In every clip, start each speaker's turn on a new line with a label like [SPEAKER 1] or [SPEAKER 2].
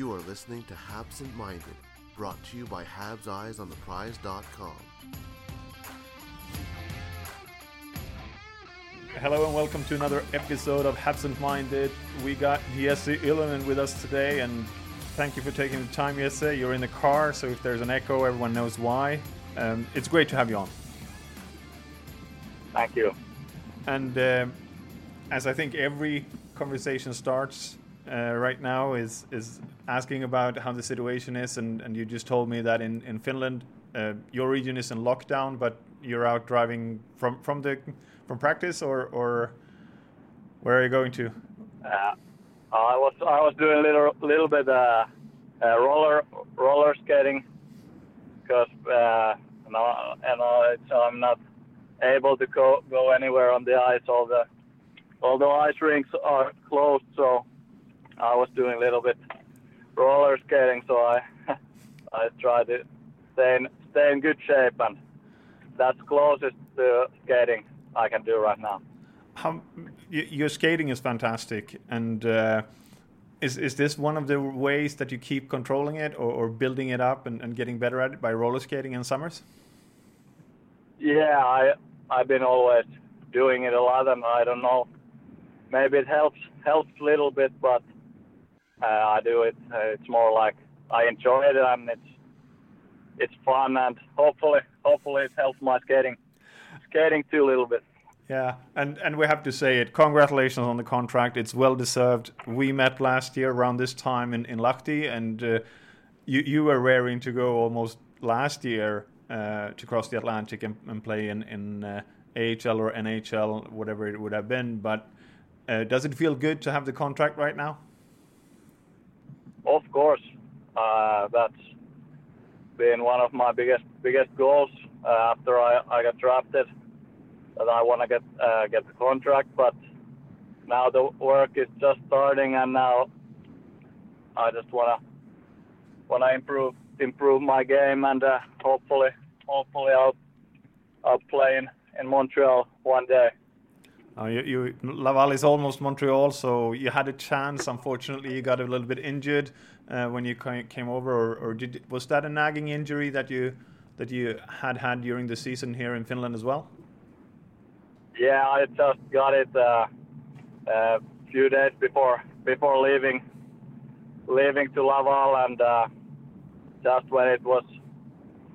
[SPEAKER 1] You are listening to Habsent Minded, brought to you by Habs Eyes on the Prize.com.
[SPEAKER 2] Hello and welcome to another episode of Habsent Minded. We got Jesse Ylönen with us today, and thank you for taking the time, Jesse. You're in the car, so if there's an echo, everyone knows why. Um, it's great to have you on.
[SPEAKER 3] Thank you.
[SPEAKER 2] And um, as I think every conversation starts uh, right now, is is asking about how the situation is, and, and you just told me that in in Finland, uh, your region is in lockdown, but you're out driving from from the from practice, or or where are you going to?
[SPEAKER 3] Uh, I was I was doing a little little bit uh, uh, roller roller skating because uh, now and uh, I'm not able to go go anywhere on the ice. All the all the ice rinks are closed, so I was doing a little bit roller skating. So I I tried to stay in, stay in good shape, and that's closest to skating I can do right now.
[SPEAKER 2] How your skating is fantastic, and uh, is is this one of the ways that you keep controlling it or, or building it up and, and getting better at it by roller skating in summers?
[SPEAKER 3] Yeah, I I've been always doing it a lot, and I don't know. Maybe it helps helps a little bit, but uh, I do it. Uh, it's more like I enjoy it, and it's it's fun, and hopefully hopefully it helps my skating skating too a little bit.
[SPEAKER 2] Yeah, and and we have to say it. Congratulations on the contract. It's well deserved. We met last year around this time in in Lahti, and uh, you you were raring to go almost last year uh, to cross the Atlantic and, and play in in uh, AHL or NHL, whatever it would have been. But uh, does it feel good to have the contract right now?
[SPEAKER 3] Of course, uh, that's been one of my biggest biggest goals uh, after I, I got drafted. That I want to get uh, get the contract, but now the work is just starting, and now I just wanna wanna improve improve my game, and uh, hopefully hopefully I'll I'll play in, in Montreal one day.
[SPEAKER 2] Uh, you, you, Laval is almost Montreal, so you had a chance. Unfortunately, you got a little bit injured uh, when you came over, or, or did was that a nagging injury that you that you had had during the season here in Finland as well?
[SPEAKER 3] Yeah, I just got it uh, a few days before before leaving leaving to Laval, and uh, just when it was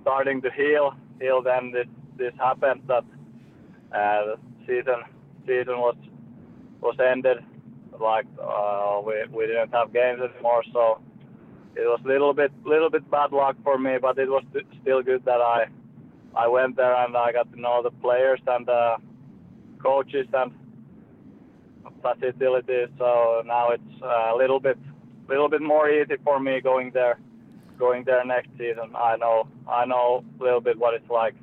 [SPEAKER 3] starting to heal, heal then this this happened that uh, season season was was ended. Like uh, we we didn't have games anymore, so it was a little bit little bit bad luck for me. But it was st- still good that I I went there and I got to know the players and uh, coaches and facilities. So now it's a little bit little bit more easy for me going there going there next season. I know I know a little bit what it's like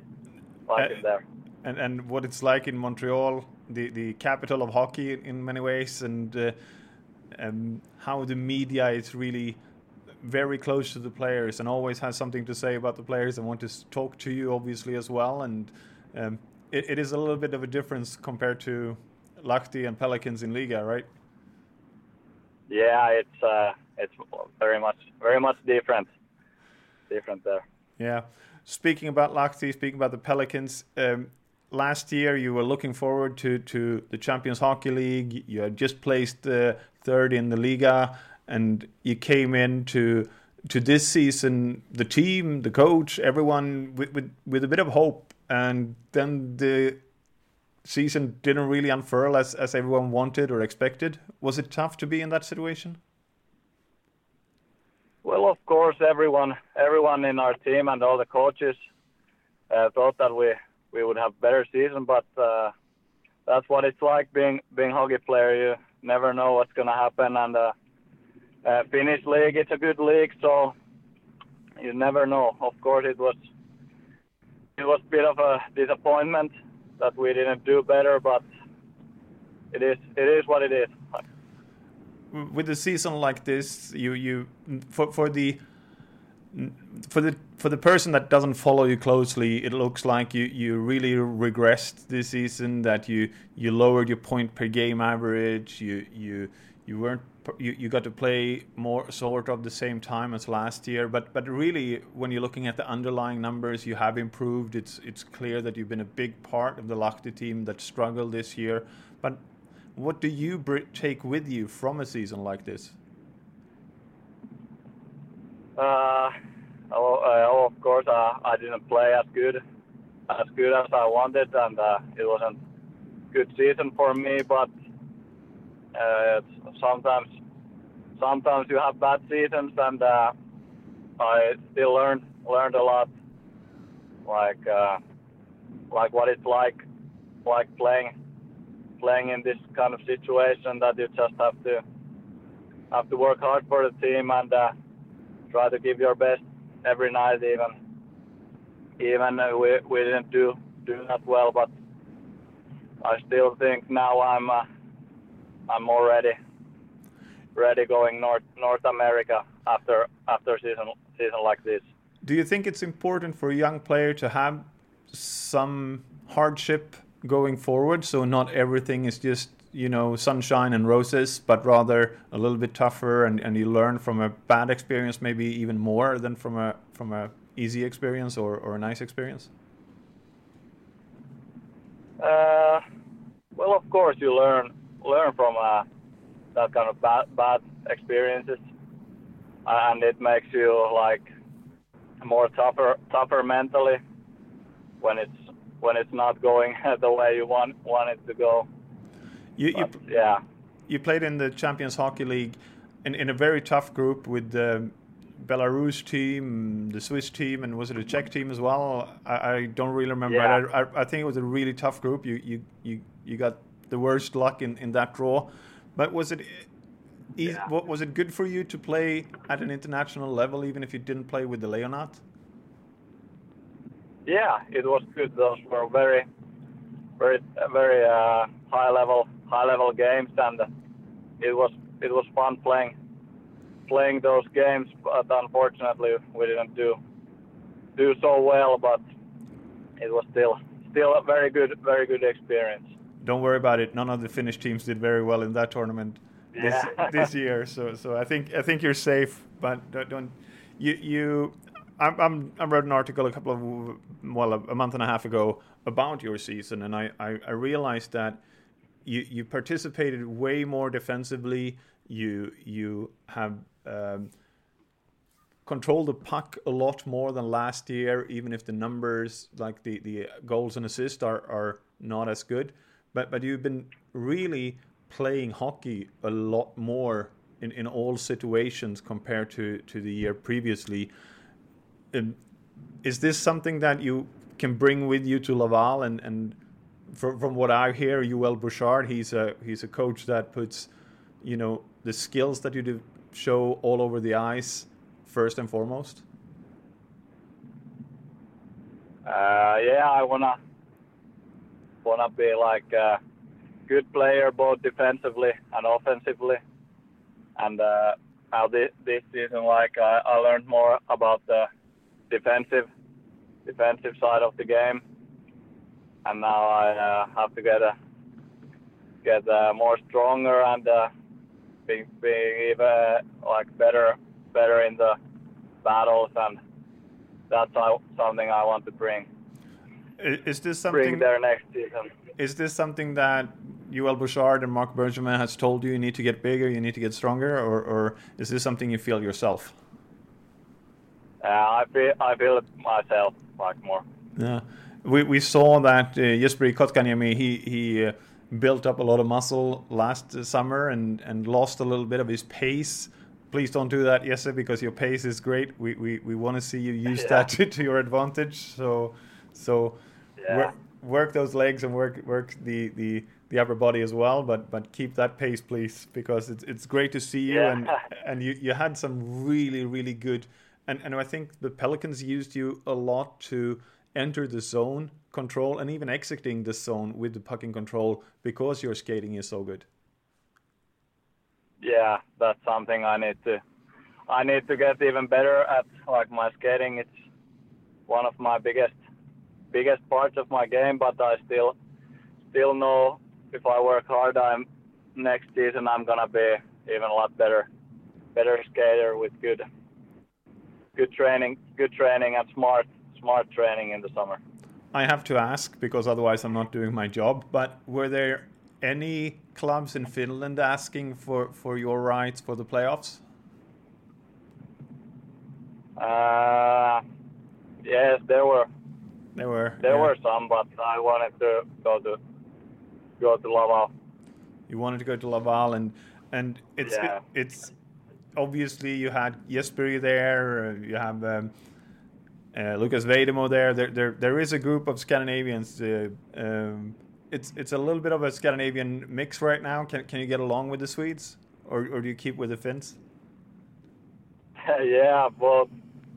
[SPEAKER 3] like
[SPEAKER 2] Uh,
[SPEAKER 3] in there.
[SPEAKER 2] And and what it's like in Montreal, the the capital of hockey in many ways, and uh, um, how the media is really very close to the players and always has something to say about the players and want to talk to you obviously as well. And um, it, it is a little bit of a difference compared to Lahti and Pelicans in Liiga, right?
[SPEAKER 3] Yeah, it's uh, it's very much very much different different there.
[SPEAKER 2] Yeah. Speaking about Lahti, speaking about the Pelicans, um, last year you were looking forward to, to the Champions Hockey League. You had just placed uh, third in the Liiga, and you came in to to this season. The team, the coach, everyone with with, with a bit of hope, and then the season didn't really unfurl as, as everyone wanted or expected. Was it tough to be in that situation?
[SPEAKER 3] Well, of course, everyone everyone in our team and all the coaches uh, thought that we we would have better season, but uh, that's what it's like being being hockey player. You never know what's gonna happen. And uh, uh, Finnish league, it's a good league, so you never know. Of course, it was it was a bit of a disappointment that we didn't do better, but it is it is what it is.
[SPEAKER 2] With a season like this, you you for for the for the for the person that doesn't follow you closely, it looks like you, you really regressed this season. That you you lowered your point per game average. You you you weren't you, you got to play more sort of the same time as last year. But but really, when you're looking at the underlying numbers, you have improved. It's it's clear that you've been a big part of the Lahti team that struggled this year. But what do you take with you from a season like this?
[SPEAKER 3] Uh, oh, uh, of course, uh, I didn't play as good as good as I wanted, and uh, it wasn't good season for me. But uh, sometimes, sometimes you have bad seasons, and uh, I still learned learned a lot, like uh, like what it's like, like playing playing in this kind of situation that you just have to have to work hard for the team and uh, try to give your best every night, even even uh, we we didn't do do that well, but I still think now I'm uh, I'm more ready ready going North North America after after season season like this.
[SPEAKER 2] Do you think it's important for a young player to have some hardship going forward, so not everything is just you know sunshine and roses, but rather a little bit tougher, and, and you learn from a bad experience maybe even more than from a from a easy experience or, or a nice experience?
[SPEAKER 3] Uh, well, of course you learn learn from uh, that kind of bad bad experiences, and it makes you like more tougher tougher mentally when it's when it's not going the way you want want it to go.
[SPEAKER 2] You,
[SPEAKER 3] but, you yeah.
[SPEAKER 2] You played in the Champions Hockey League in, in a very tough group with the Belarus team, the Swiss team, and was it a Czech team as well? I, I don't really remember.
[SPEAKER 3] Yeah.
[SPEAKER 2] I, I, I, think it was a really tough group. You you, you, you got the worst luck in, in that draw. But was it easy, yeah. was it good for you to play at an international level, even if you didn't play with the Leijonat?
[SPEAKER 3] Yeah, it was good. Those were very, very, very uh, high level, high level games, and it was it was fun playing playing those games. But unfortunately, we didn't do do so well. But it was still still a very good, very good experience.
[SPEAKER 2] Don't worry about it. None of the Finnish teams did very well in that tournament this,
[SPEAKER 3] yeah.
[SPEAKER 2] this year. So so I think I think you're safe. But don't, don't you you I'm, I'm, i wrote an article a couple of well a, month and a half ago about your season, and I, I, I realized that you you participated way more defensively. You you have um, controlled the puck a lot more than last year, even if the numbers like the, the goals and assists are, are not as good. But but you've been really playing hockey a lot more in, in all situations compared to, to the year previously. Um, is this something that you can bring with you to Laval? And, and from, from what I hear, Joel Bouchard, he's a he's a coach that puts, you know, the skills that you show all over the ice first and foremost.
[SPEAKER 3] Uh, yeah, I wanna wanna be like a good player both defensively and offensively, and uh, now this, this season, like I, I learned more about the defensive defensive side of the game, and now I uh, have to get a get uh, more stronger and uh, being being even like better better in the battles, and that's something I want to bring.
[SPEAKER 2] Is this something
[SPEAKER 3] bring there next season?
[SPEAKER 2] Is this something that Joel Bouchard and Marc Bergevin has told you you need to get bigger, you need to get stronger, or, or is this something you feel yourself?
[SPEAKER 3] Uh, I feel I feel it myself like more.
[SPEAKER 2] Yeah, we we saw that uh, Jesperi Kotkaniemi he he uh, built up a lot of muscle last summer and and lost a little bit of his pace. Please don't do that, Jesse, because your pace is great. We we, we want to see you use yeah. that to, to, your advantage. So so
[SPEAKER 3] yeah.
[SPEAKER 2] work, work those legs and work work the the the upper body as well. But but keep that pace, please, because it's it's great to see you
[SPEAKER 3] Yeah.
[SPEAKER 2] and and you you had some really really good and and I think the Pelicans used you a lot to enter the zone control and even exiting the zone with the puck in control because your skating is so good.
[SPEAKER 3] yeah, that's something I need to I need to get even better at. Like my skating, it's one of my biggest biggest parts of my game, but I still still know if I work hard, I'm next season I'm gonna be even a lot better better skater with good good training good training and smart smart training in the summer.
[SPEAKER 2] I have to ask because otherwise I'm not doing my job. But were there any clubs in Finland asking for, for your rights for the playoffs?
[SPEAKER 3] Uh, yes, there were
[SPEAKER 2] There were.
[SPEAKER 3] there
[SPEAKER 2] yeah.
[SPEAKER 3] were some, but I wanted to go to go to Laval.
[SPEAKER 2] You wanted to go to Laval, and and it's
[SPEAKER 3] Yeah.
[SPEAKER 2] it, it's obviously you had Jesperi there. You have um, uh, Lukas Vejdemo there. There there there is a group of Scandinavians. Uh, um, it's it's a little bit of a Scandinavian mix right now. Can can you get along with the Swedes, or or do you keep with the Finns?
[SPEAKER 3] yeah, but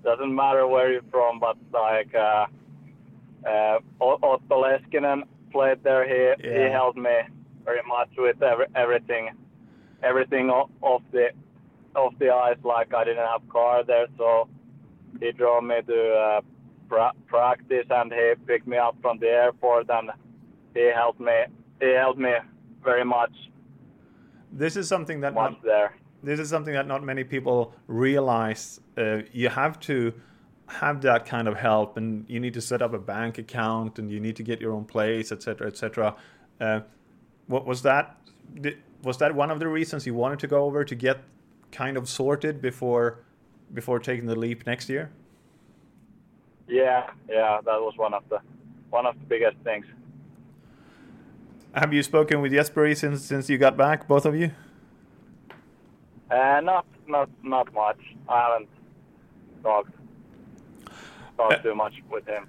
[SPEAKER 3] doesn't matter where you're from, but like uh, uh, Otto Leskinen played there. He
[SPEAKER 2] Yeah.
[SPEAKER 3] he helped me very much with every, everything, everything off the off the ice. Like I didn't have car there, so he drove me to uh, pra- practice and he picked me up from the airport and he helped me. He helped me very much
[SPEAKER 2] This is something that not,
[SPEAKER 3] there.
[SPEAKER 2] this is something that not many people realize. Uh, you have to have that kind of help, and you need to set up a bank account, and you need to get your own place, etc., etc. Uh, what was that? Did, was that one of the reasons you wanted to go over to get kind of sorted before before taking the leap next year?
[SPEAKER 3] Yeah, yeah, that was one of the one of the biggest things.
[SPEAKER 2] Have you spoken with Jesperi since since you got back, both of you?
[SPEAKER 3] Uh, not not not much. I haven't talked talked too much with him.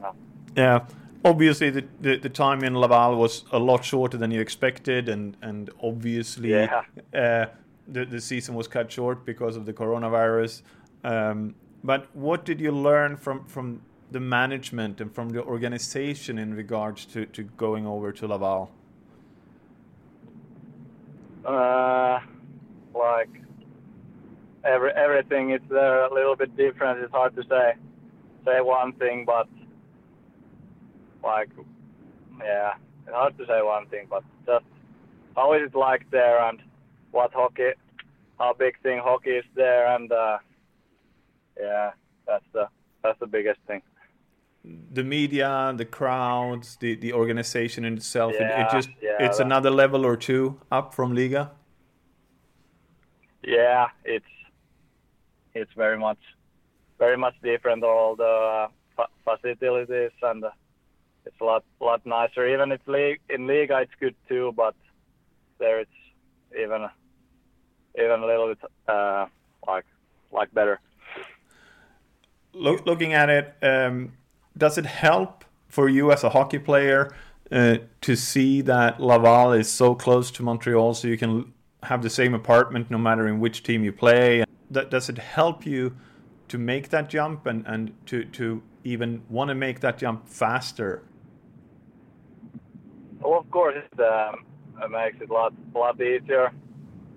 [SPEAKER 3] No.
[SPEAKER 2] Yeah. Obviously, the, the, the time in Laval was a lot shorter than you expected, and, and obviously
[SPEAKER 3] Yeah.
[SPEAKER 2] uh, the, the season was cut short because of the coronavirus. Um, but what did you learn from, from the management and from the organization in regards to, to going over to Laval?
[SPEAKER 3] Uh, like every everything is there a little bit different. It's hard to say say one thing, but like yeah, it's hard to say one thing, but just how is it like there and what hockey, how big thing hockey is there, and uh, yeah, that's the that's the biggest thing.
[SPEAKER 2] The media, the crowds, the, the organization in itself, it, it just
[SPEAKER 3] yeah,
[SPEAKER 2] it's
[SPEAKER 3] that-
[SPEAKER 2] another level or two up from Liiga.
[SPEAKER 3] Yeah, it's it's very much very much different. All the uh, fa- facilities and uh, it's a lot lot nicer. Even it's league in Liiga, it's good too, but there it's even even a little bit uh, like like better.
[SPEAKER 2] Look, looking at it, um, does it help for you as a hockey player uh, to see that Laval is so close to Montreal, so you can have the same apartment no matter in which team you play? That does it help you to make that jump and, and to to even want to make that jump faster?
[SPEAKER 3] Well, of course, it, um, makes it a lot a lot easier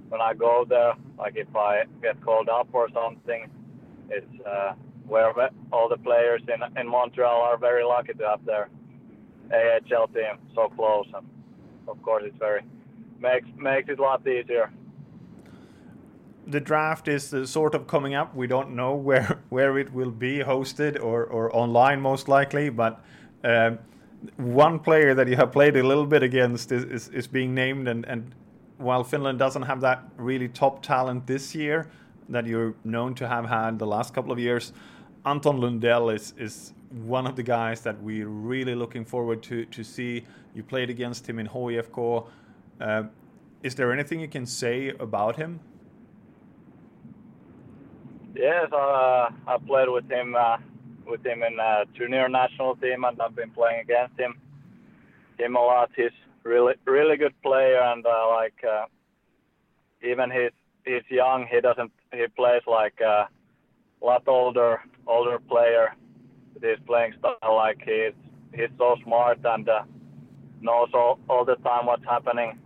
[SPEAKER 3] when I go there. Like if I get called up or something, it's uh, where all the players in in Montreal are very lucky to have their AHL team so close, and of course, it's very makes makes it a lot easier.
[SPEAKER 2] the draft is uh, sort of coming up. We don't know where where it will be hosted or or online most likely, but um, one player that you have played a little bit against is, is, is being named, and, and while Finland doesn't have that really top talent this year that you're known to have had the last couple of years, Anton Lundell is is one of the guys that we're really looking forward to to see. You played against him in HIFK. Uh, is there anything you can say about him?
[SPEAKER 3] Yes, uh, I played with him uh, with him in uh, junior national team, and I've been playing against him him a lot. He's really really good player, and uh, like uh, even he's he's young. He doesn't he plays like a lot older older player. With his playing style, like he's he's so smart and uh, knows all, all the time what's happening,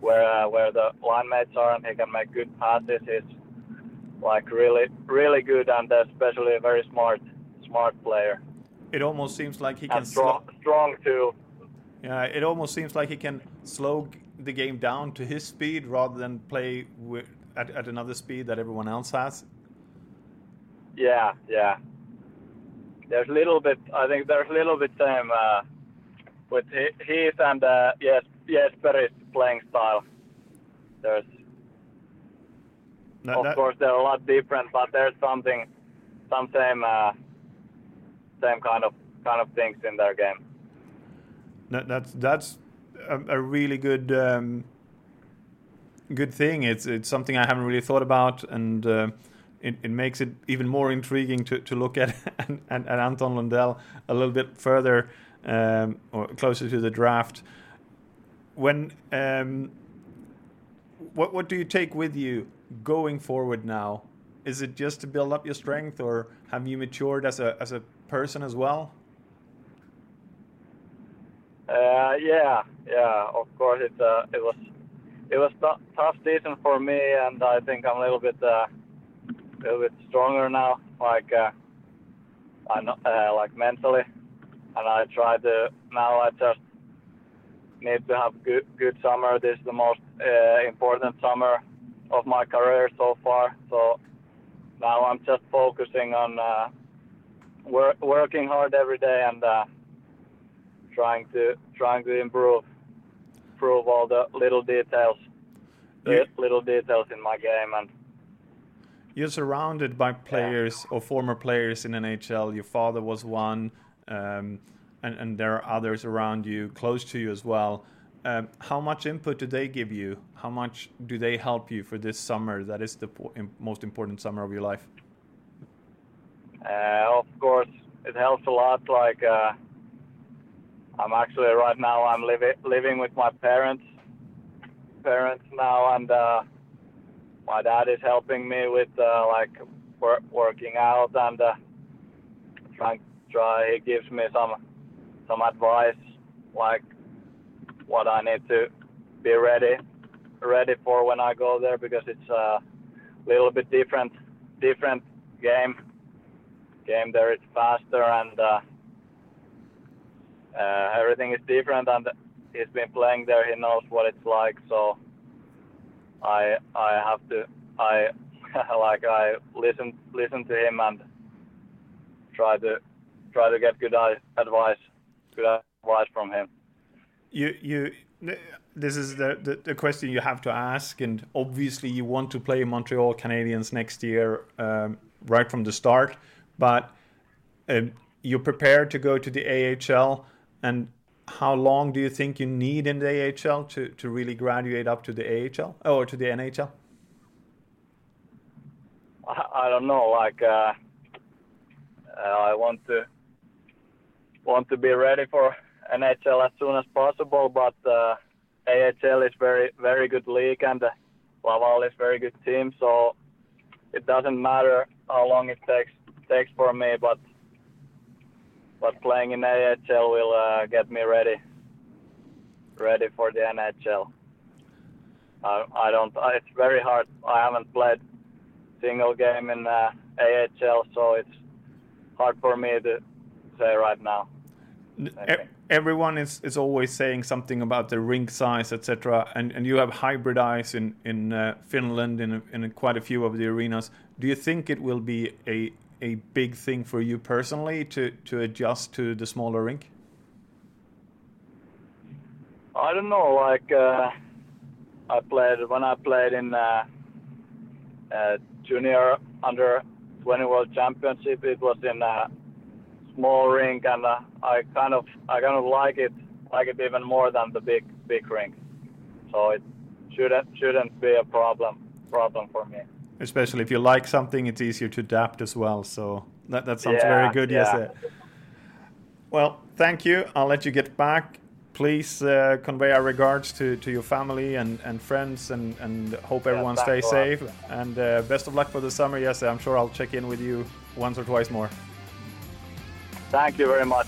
[SPEAKER 3] where uh, where the line mates are, and he can make good passes. He's like really really good and especially a very smart smart player.
[SPEAKER 2] It almost seems like he can
[SPEAKER 3] strong strong too.
[SPEAKER 2] Yeah, it almost seems like he can slow the game down to his speed rather than play with, at, at another speed that everyone else has.
[SPEAKER 3] Yeah, yeah. There's a little bit. I think there's a little bit same uh, with Heath and uh, yes, Jesper's playing style. There's
[SPEAKER 2] That-
[SPEAKER 3] of
[SPEAKER 2] that-
[SPEAKER 3] course they're a lot different, but there's something, some same, uh, same kind of kind of things in their game.
[SPEAKER 2] That, that's that's a, a really good um, good thing. It's it's something I haven't really thought about, and uh, it, it makes it even more intriguing to, to look at and, and, and Anton Lundell a little bit further um, or closer to the draft. When um, what what do you take with you going forward now? Is it just to build up your strength, or have you matured as a as a person as well?
[SPEAKER 3] Uh, yeah, yeah. Of course, it uh, it was it was t- tough season for me, and I think I'm a little bit uh, little bit stronger now, like uh, I know, uh, like mentally, and I try to now. I just need to have good good summer. This is the most uh, important summer of my career so far. So now I'm just focusing on uh, wor- working hard every day and. Uh, trying to trying to improve improve all the little details the
[SPEAKER 2] You-
[SPEAKER 3] little details in my game and
[SPEAKER 2] You're surrounded by players or former players in NHL. Your father was one, um, and, and there are others around you, close to you as well. Um, how much input do they give you? How much do they help you for this summer? That is the most important summer of your life.
[SPEAKER 3] uh, of course it helps a lot like uh, I'm actually right now I'm living living with my parents parents now and uh, my dad is helping me with uh, like wor- working out and uh, trying try he gives me some some advice like what I need to be ready ready for when I go there because it's a little bit different different game. Game there it's faster and uh, uh, everything is different and he's been playing there he knows what it's like so I I have to I like I listen listen to him and try to try to get good advice good advice from him
[SPEAKER 2] You, you. This is the, the, the question you have to ask, and obviously you want to play Montreal Canadiens next year um, right from the start. But um, you're prepared to go to the AHL, and how long do you think you need in the AHL to, to really graduate up to the AHL or to the NHL?
[SPEAKER 3] I, I don't know like uh, uh, I want to want to be ready for NHL as soon as possible but uh, AHL is very very good league and uh, Laval is very good team so it doesn't matter how long it takes takes for me but but playing in AHL will uh, get me ready ready for the NHL I, I don't I, it's very hard I haven't played single game in uh, AHL, so it's hard for me to say right now.
[SPEAKER 2] Everyone is, is always saying something about the rink size, etc. And and you have hybrid ice in in uh, Finland in in quite a few of the arenas. Do you think it will be a a big thing for you personally to to adjust to the smaller rink?
[SPEAKER 3] I don't know, like uh, I played when I played in uh, uh, junior under 20 World Championship. It was in a small rink, and uh, I kind of I kind of like it like it even more than the big big rink. So it shouldn't shouldn't be a problem problem for me.
[SPEAKER 2] Especially if you like something, it's easier to adapt as well. So that that sounds
[SPEAKER 3] Yeah,
[SPEAKER 2] very good. Yes.
[SPEAKER 3] yeah.
[SPEAKER 2] uh, Well, thank you. I'll let you get back. please uh, convey our regards to, to your family and, and friends and, and hope everyone stays safe. And uh, best of luck for the summer. Yes, I'm sure I'll check in with you once or twice more.
[SPEAKER 3] Thank you very much.